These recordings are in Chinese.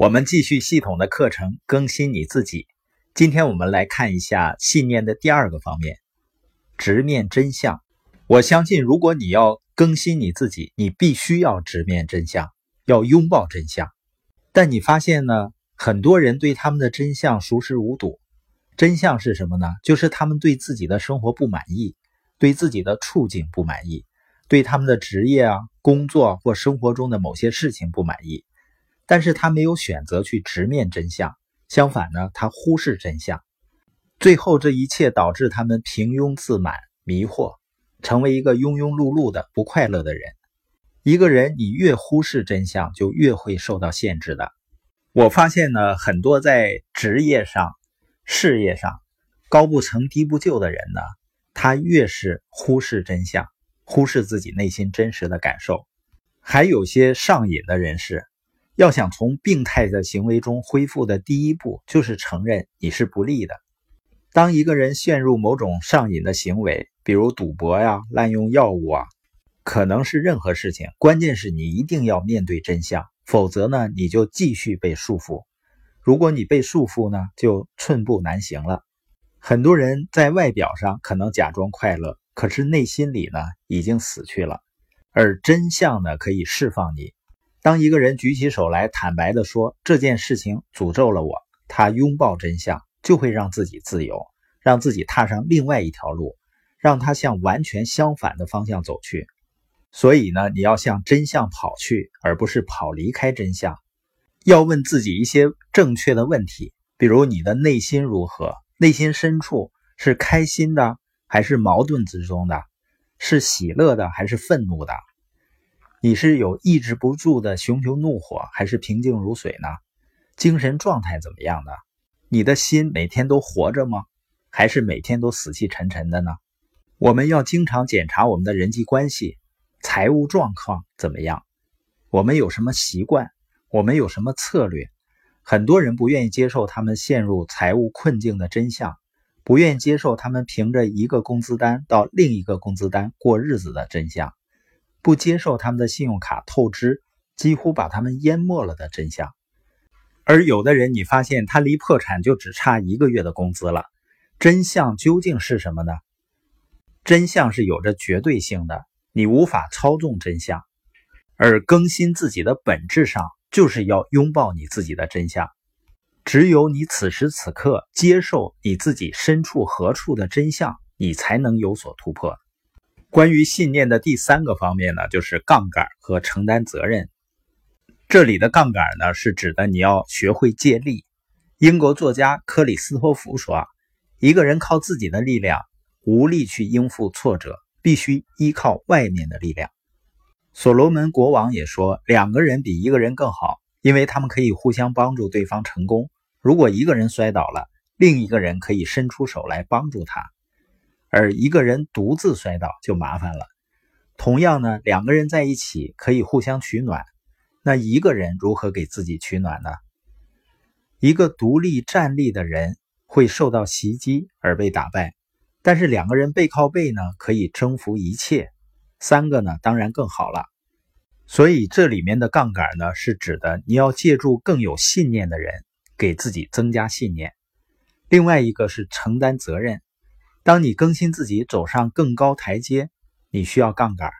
我们继续系统的课程，更新你自己。今天我们来看一下信念的第二个方面：直面真相。我相信，如果你要更新你自己，你必须要直面真相，要拥抱真相。但你发现呢，很多人对他们的真相熟视无睹。真相是什么呢？就是他们对自己的生活不满意，对自己的处境不满意，对他们的职业啊、工作或生活中的某些事情不满意。但是他没有选择去直面真相，相反呢，他忽视真相，最后这一切导致他们平庸自满、迷惑，成为一个庸庸碌碌的不快乐的人。一个人你越忽视真相，就越会受到限制的。我发现呢，很多在职业上、事业上高不成低不就的人呢，他越是忽视真相，忽视自己内心真实的感受，还有些上瘾的人士。要想从病态的行为中恢复的第一步，就是承认你是不利的。当一个人陷入某种上瘾的行为，比如赌博呀、滥用药物啊，可能是任何事情，关键是你一定要面对真相，否则呢，你就继续被束缚。如果你被束缚呢，就寸步难行了。很多人在外表上可能假装快乐，可是内心里呢，已经死去了。而真相呢，可以释放你。当一个人举起手来，坦白地说这件事情诅咒了我，他拥抱真相，就会让自己自由，让自己踏上另外一条路，让他向完全相反的方向走去。所以呢，你要向真相跑去，而不是跑离开真相。要问自己一些正确的问题，比如你的内心如何？内心深处是开心的，还是矛盾之中的？是喜乐的，还是愤怒的？你是有抑制不住的熊熊怒火，还是平静如水呢？精神状态怎么样呢？你的心每天都活着吗？还是每天都死气沉沉的呢？我们要经常检查我们的人际关系、财务状况怎么样？我们有什么习惯？我们有什么策略？很多人不愿意接受他们陷入财务困境的真相，不愿意接受他们凭着一个工资单到另一个工资单过日子的真相。不接受他们的信用卡透支，几乎把他们淹没了的真相。而有的人，你发现他离破产就只差一个月的工资了。真相究竟是什么呢？真相是有着绝对性的，你无法操纵真相。而更新自己的本质上，就是要拥抱你自己的真相。只有你此时此刻接受你自己身处何处的真相，你才能有所突破。关于信念的第三个方面呢，就是杠杆和承担责任。这里的杠杆呢，是指的你要学会借力。英国作家克里斯托弗说：“一个人靠自己的力量无力去应付挫折，必须依靠外面的力量。”所罗门国王也说：“两个人比一个人更好，因为他们可以互相帮助对方成功。如果一个人摔倒了，另一个人可以伸出手来帮助他。”而一个人独自摔倒就麻烦了。同样呢，两个人在一起可以互相取暖，那一个人如何给自己取暖呢？一个独立站立的人会受到袭击而被打败，但是两个人背靠背呢，可以征服一切。三个呢，当然更好了。所以这里面的杠杆呢，是指的你要借助更有信念的人，给自己增加信念。另外一个是承担责任。当你更新自己，走上更高台阶，你需要杠杆。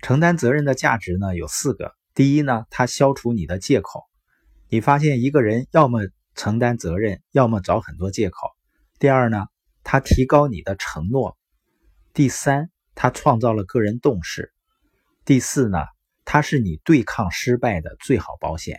承担责任的价值呢有四个：第一呢，它消除你的借口。你发现一个人要么承担责任，要么找很多借口。第二呢，它提高你的承诺。第三，它创造了个人动势。第四呢，它是你对抗失败的最好保险。